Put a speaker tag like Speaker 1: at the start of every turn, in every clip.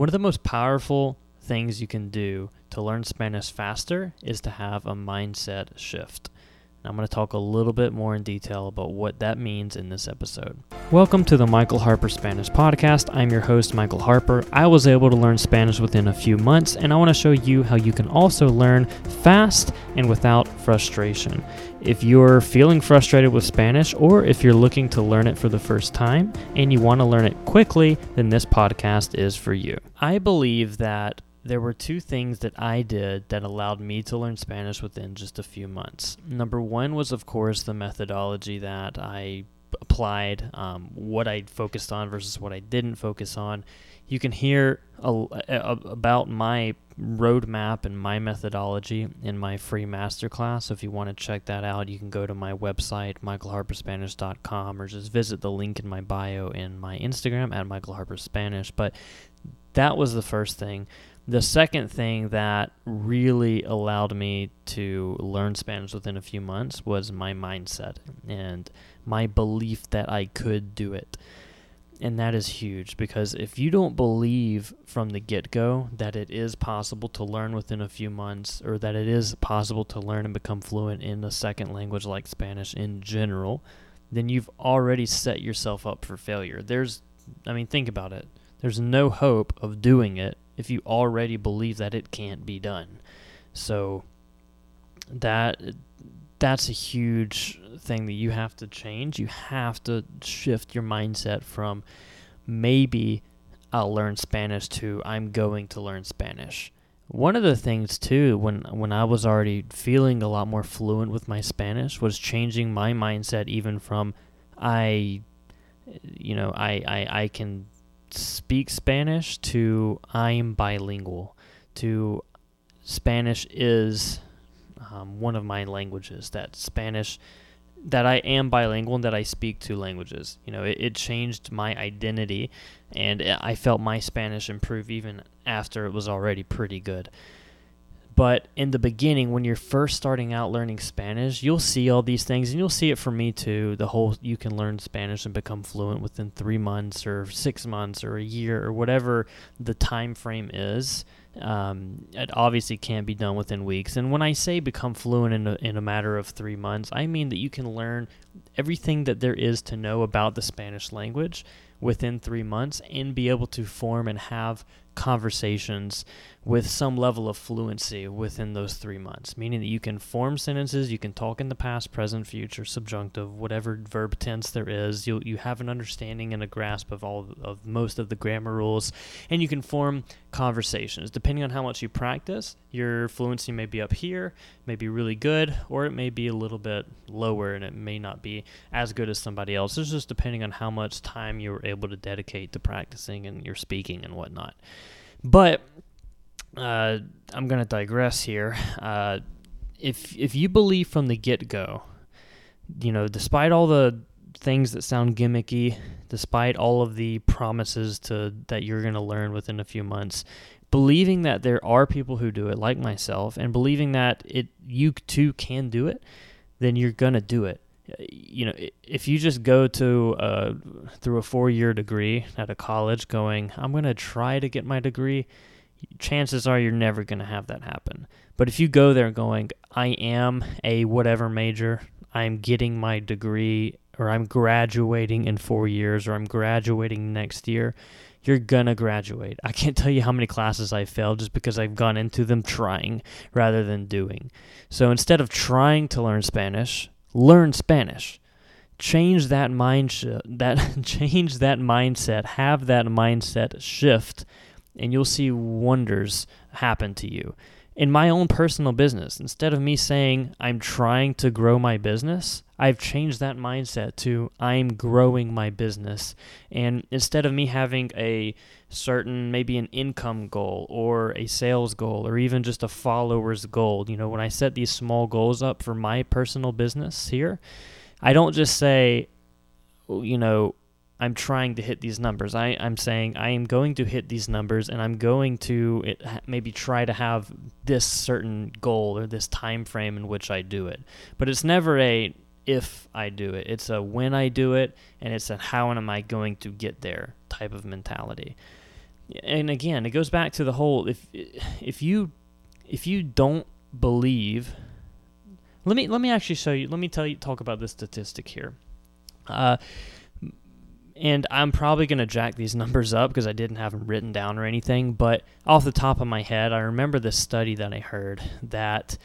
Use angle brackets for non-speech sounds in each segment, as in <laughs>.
Speaker 1: One of the most powerful things you can do to learn Spanish faster is to have a mindset shift. I'm going to talk a little bit more in detail about what that means in this episode. Welcome to the Michael Harper Spanish Podcast. I'm your host, Michael Harper. I was able to learn Spanish within a few months, and I want to show you how you can also learn fast and without frustration. If you're feeling frustrated with Spanish, or if you're looking to learn it for the first time and you want to learn it quickly, then this podcast is for you. I believe that there were two things that I did that allowed me to learn Spanish within just a few months. Number one was, of course, the methodology that I applied, um, what I focused on versus what I didn't focus on. You can hear a, a, about my roadmap and my methodology in my free masterclass. So if you want to check that out, you can go to my website, michaelharperspanish.com, or just visit the link in my bio in my Instagram at michaelharperspanish. But that was the first thing. The second thing that really allowed me to learn Spanish within a few months was my mindset and my belief that I could do it. And that is huge because if you don't believe from the get go that it is possible to learn within a few months or that it is possible to learn and become fluent in a second language like Spanish in general, then you've already set yourself up for failure. There's, I mean, think about it. There's no hope of doing it if you already believe that it can't be done. So that that's a huge thing that you have to change. You have to shift your mindset from maybe I'll learn Spanish to I'm going to learn Spanish. One of the things too when when I was already feeling a lot more fluent with my Spanish was changing my mindset even from I you know, I, I, I can speak Spanish to I'm bilingual to Spanish is um, one of my languages. That Spanish that I am bilingual and that I speak two languages. You know, it, it changed my identity, and I felt my Spanish improve even after it was already pretty good. But in the beginning, when you're first starting out learning Spanish, you'll see all these things, and you'll see it for me too. The whole you can learn Spanish and become fluent within three months, or six months, or a year, or whatever the time frame is. Um, it obviously can't be done within weeks. And when I say become fluent in a, in a matter of three months, I mean that you can learn everything that there is to know about the Spanish language within three months and be able to form and have conversations with some level of fluency within those three months, meaning that you can form sentences, you can talk in the past, present, future, subjunctive, whatever verb tense there is. You you have an understanding and a grasp of all of most of the grammar rules, and you can form conversations. Depending on how much you practice, your fluency may be up here, may be really good, or it may be a little bit lower, and it may not be as good as somebody else. It's just depending on how much time you're able to dedicate to practicing and your speaking and whatnot. But uh, I'm going to digress here. Uh, if if you believe from the get go, you know, despite all the things that sound gimmicky, despite all of the promises to that you're going to learn within a few months, believing that there are people who do it, like myself, and believing that it you too can do it, then you're going to do it. You know, if you just go to uh, through a four year degree at a college, going, I'm going to try to get my degree chances are you're never going to have that happen. But if you go there going, I am a whatever major, I'm getting my degree, or I'm graduating in four years, or I'm graduating next year, you're to graduate. I can't tell you how many classes I failed just because I've gone into them trying rather than doing. So instead of trying to learn Spanish, learn Spanish. Change that mindset, that <laughs> change that mindset, have that mindset shift and you'll see wonders happen to you. In my own personal business, instead of me saying I'm trying to grow my business, I've changed that mindset to I'm growing my business. And instead of me having a certain, maybe an income goal or a sales goal or even just a followers goal, you know, when I set these small goals up for my personal business here, I don't just say, you know, I'm trying to hit these numbers. I, I'm saying I am going to hit these numbers and I'm going to it, maybe try to have this certain goal or this time frame in which I do it. But it's never a if I do it. It's a when I do it and it's a how am I going to get there type of mentality. And again, it goes back to the whole if if you if you don't believe let me let me actually show you let me tell you talk about this statistic here. Uh and I'm probably going to jack these <laughs> numbers up because I didn't have them written down or anything, but off the top of my head, I remember this study that I heard that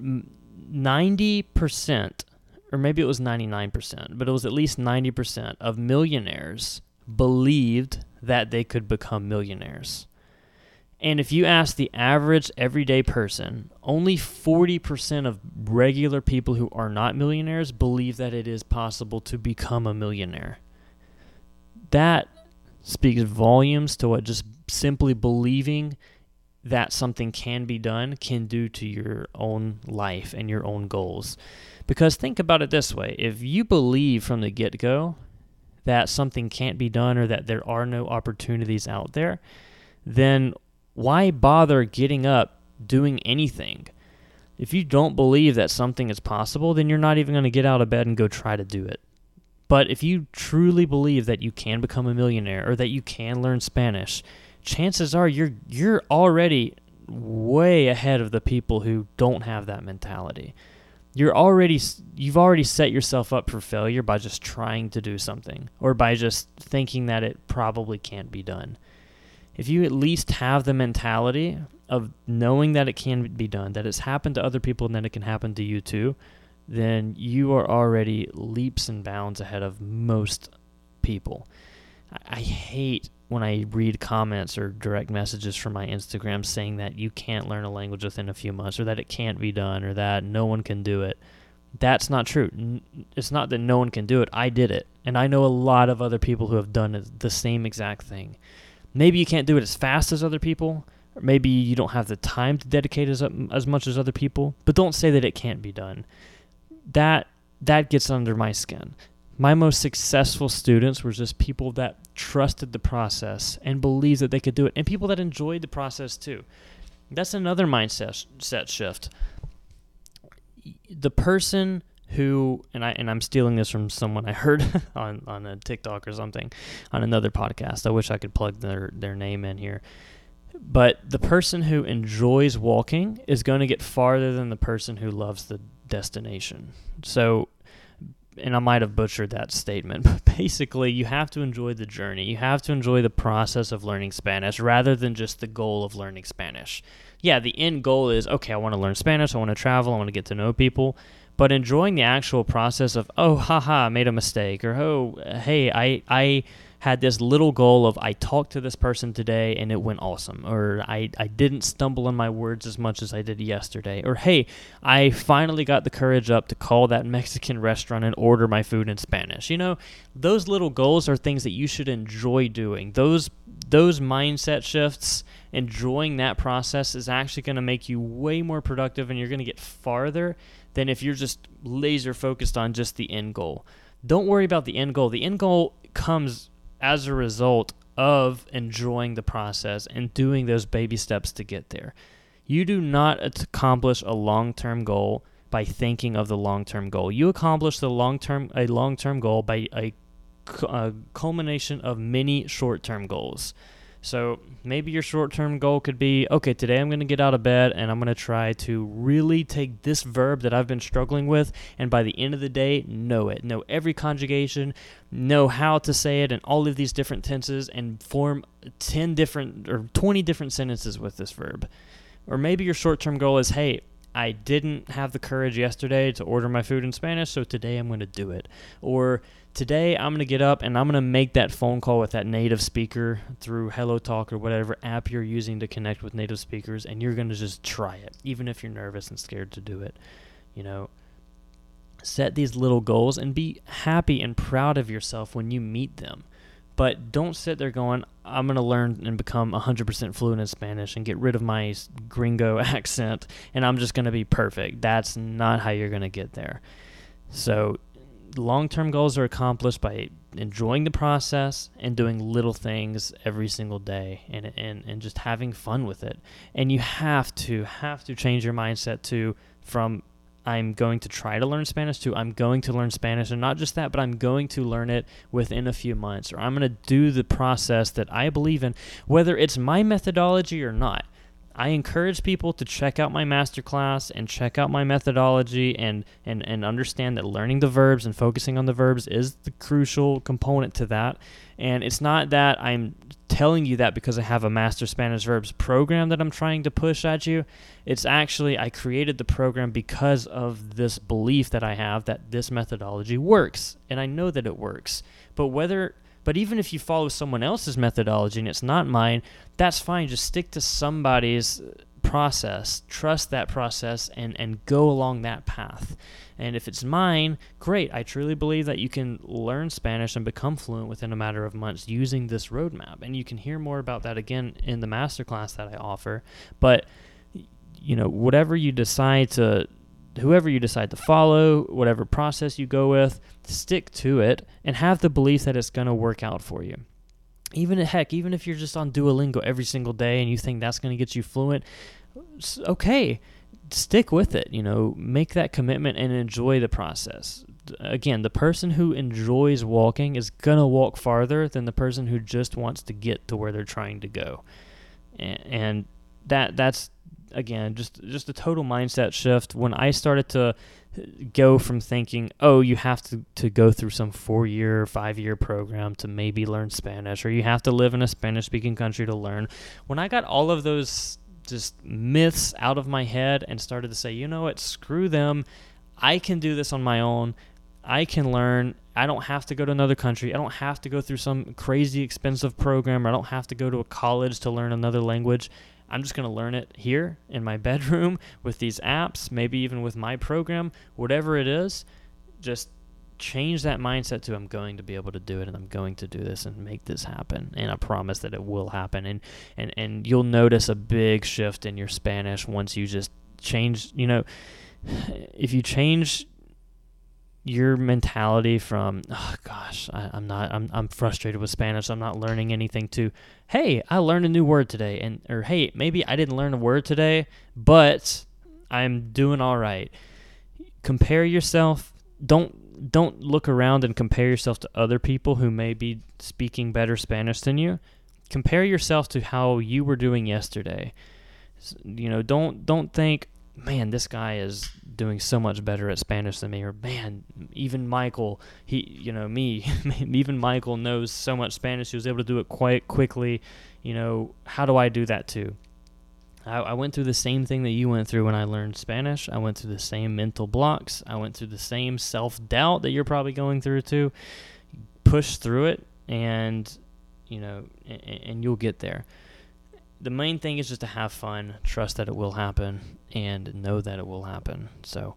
Speaker 1: 90%, or maybe it was 99%, but it was at least 90% of millionaires believed that they could become millionaires. And if you ask the average everyday person, only 40% of regular people who are not millionaires believe that it is possible to become a millionaire. That speaks volumes to what just simply believing that something can be done can do to your own life and your own goals. Because think about it this way if you believe from the get go that something can't be done or that there are no opportunities out there, then why bother getting up doing anything? If you don't believe that something is possible, then you're not even going to get out of bed and go try to do it. But if you truly believe that you can become a millionaire or that you can learn Spanish, chances are you're you're already way ahead of the people who don't have that mentality. You're already you've already set yourself up for failure by just trying to do something or by just thinking that it probably can't be done if you at least have the mentality of knowing that it can be done, that it's happened to other people and that it can happen to you too, then you are already leaps and bounds ahead of most people. I, hate when I read comments or direct messages from my Instagram saying that you can't learn a language within a few months or that it can't be done or that no one can do it. That's not true. It's not that no one can do it. I did it. And I know a lot of other people who have done the same exact thing. Maybe you can't do it as fast as other people, or maybe you don't have the time to dedicate as um, as much as other people, but don't say that it can't be done. That that gets under my skin. My most successful students were just people that trusted the process and believed that they could do it, and people that enjoyed the process too. That's another mindset set shift. The person who and I and I'm stealing this from someone I heard <laughs> on on a TikTok or something on another podcast. I wish I could plug their their name in here. But the person who enjoys walking is going to get farther than the person who loves the destination. So and I might have butchered that statement, <laughs> but basically, you have to enjoy the journey. You have to enjoy the process of learning Spanish rather than just the goal of learning Spanish. Yeah, the end goal is okay, I want to learn Spanish, I want to travel, I want to get to know people but enjoying the actual process of oh haha I made a mistake or oh hey I I had this little goal of I talked to this person today and it went awesome or I I didn't stumble in my words as much as I did yesterday or hey I finally got the courage up to call that Mexican restaurant and order my food in Spanish you know those little goals are things that you should enjoy doing those those mindset shifts enjoying that process is actually going to make you way more productive and you're going to get farther than if you're just laser focused on just the end goal. Don't worry about the end goal. The end goal comes as a result of enjoying the process and doing those baby steps to get there. You do not accomplish a long-term goal by thinking of the long-term goal. You accomplish the long-term a long-term goal by a, a culmination of many short-term goals. So maybe your short term goal could be okay, today I'm going to get out of bed and I'm going to try to really take this verb that I've been struggling with and by the end of the day, know it. Know every conjugation, know how to say it in all of these different tenses and form 10 different or 20 different sentences with this verb. Or maybe your short term goal is hey, I didn't have the courage yesterday to order my food in Spanish, so today I'm going to do it. Or today I'm going to get up and I'm going to make that phone call with that native speaker through Hello Talk or whatever app you're using to connect with native speakers and you're going to just try it even if you're nervous and scared to do it. You know, set these little goals and be happy and proud of yourself when you meet them. But don't sit there going, I'm going to learn and become 100% fluent in Spanish and get rid of my gringo <laughs> accent and I'm just going to be perfect. That's not how you're going to get there. So long term goals are accomplished by enjoying the process and doing little things every single day and, and, and just having fun with it. And you have to have to change your mindset to from I'm going to try to learn Spanish too. I'm going to learn Spanish, and not just that, but I'm going to learn it within a few months, or I'm going to do the process that I believe in, whether it's my methodology or not. I encourage people to check out my masterclass and check out my methodology and, and, and understand that learning the verbs and focusing on the verbs is the crucial component to that. And it's not that I'm telling you that because I have a Master Spanish Verbs program that I'm trying to push at you. It's actually, I created the program because of this belief that I have that this methodology works. And I know that it works. But whether but even if you follow someone else's methodology and it's not mine, that's fine. Just stick to somebody's process, trust that process, and, and go along that path. And if it's mine, great. I truly believe that you can learn Spanish and become fluent within a matter of months using this roadmap. And you can hear more about that again in the masterclass that I offer. But, you know, whatever you decide to whoever you decide to follow, whatever process you go with, stick to it and have the belief that it's going to work out for you. Even heck, even if you're just on Duolingo every single day and you think that's going to get you fluent, okay, stick with it. You know, make that commitment and enjoy the process. Again, the person who enjoys walking is to walk farther than the person who just wants to get to where they're trying to go. And, that that's again just just a total mindset shift when i started to uh, go from thinking oh you have to, to go through some four year five year program to maybe learn spanish or you have to live in a spanish speaking country to learn when i got all of those just myths out of my head and started to say you know what screw them i can do this on my own i can learn I don't have to go to another country. I don't have to go through some crazy expensive program. I don't have to go to a college to learn another language. I'm just going to learn it here in my <laughs> bedroom with these apps, maybe even with my program, whatever it is. Just change that mindset to I'm going to be able to do it and I'm going to do this and make this happen and I promise that it will happen. And and and you'll notice a big shift in your Spanish once you just change, you know, <sighs> if you change your mentality from oh gosh I, am not I'm, I'm frustrated with spanish i'm not learning anything to hey i learned a new word today and or hey maybe i didn't learn a word today but i'm doing all right. Compare yourself don't don't look around and compare yourself to other people who may be speaking better spanish than you compare yourself to how you were doing yesterday you know don't don't think man this guy is doing so much better at Spanish than me, or man, even Michael, he, you know, me, <laughs> even Michael knows so much Spanish. He was able to do it quite quickly. You know, how do I do that too? I, I went through the same thing that you went through when I learned Spanish. I went through the same mental blocks. I went through the same self doubt that you're probably going through too. Push through it, and you know, and, and you'll get there the main thing is just to have fun, trust that it will happen, and know that it will happen. So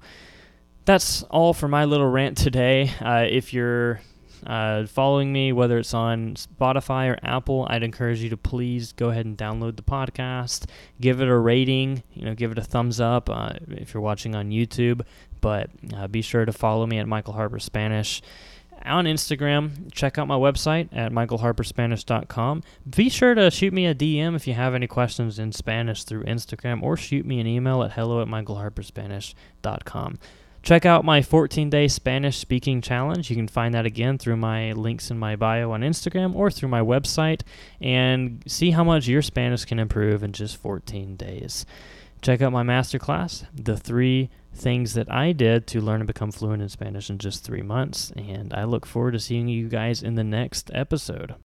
Speaker 1: that's all for my little rant today. Uh, if you're uh, following me, whether it's on Spotify or Apple, I'd encourage you to please go ahead and download the podcast, give it a rating, you know, give it a thumbs up uh, if you're watching on YouTube. But uh, be sure to follow me at Michael Harper Spanish on Instagram. Check out my website at michaelharperspanish.com. Be sure to shoot me a DM if you have any questions in Spanish through Instagram or shoot me an email at hello at michaelharperspanish.com. Check out my 14 day Spanish speaking challenge. You can find that again through my links in my bio on Instagram or through my website and see how much your Spanish can improve in just 14 days. Check out my masterclass, The Three things that I did to learn and become fluent in Spanish in just three months. And I look forward to seeing you guys in the next episode.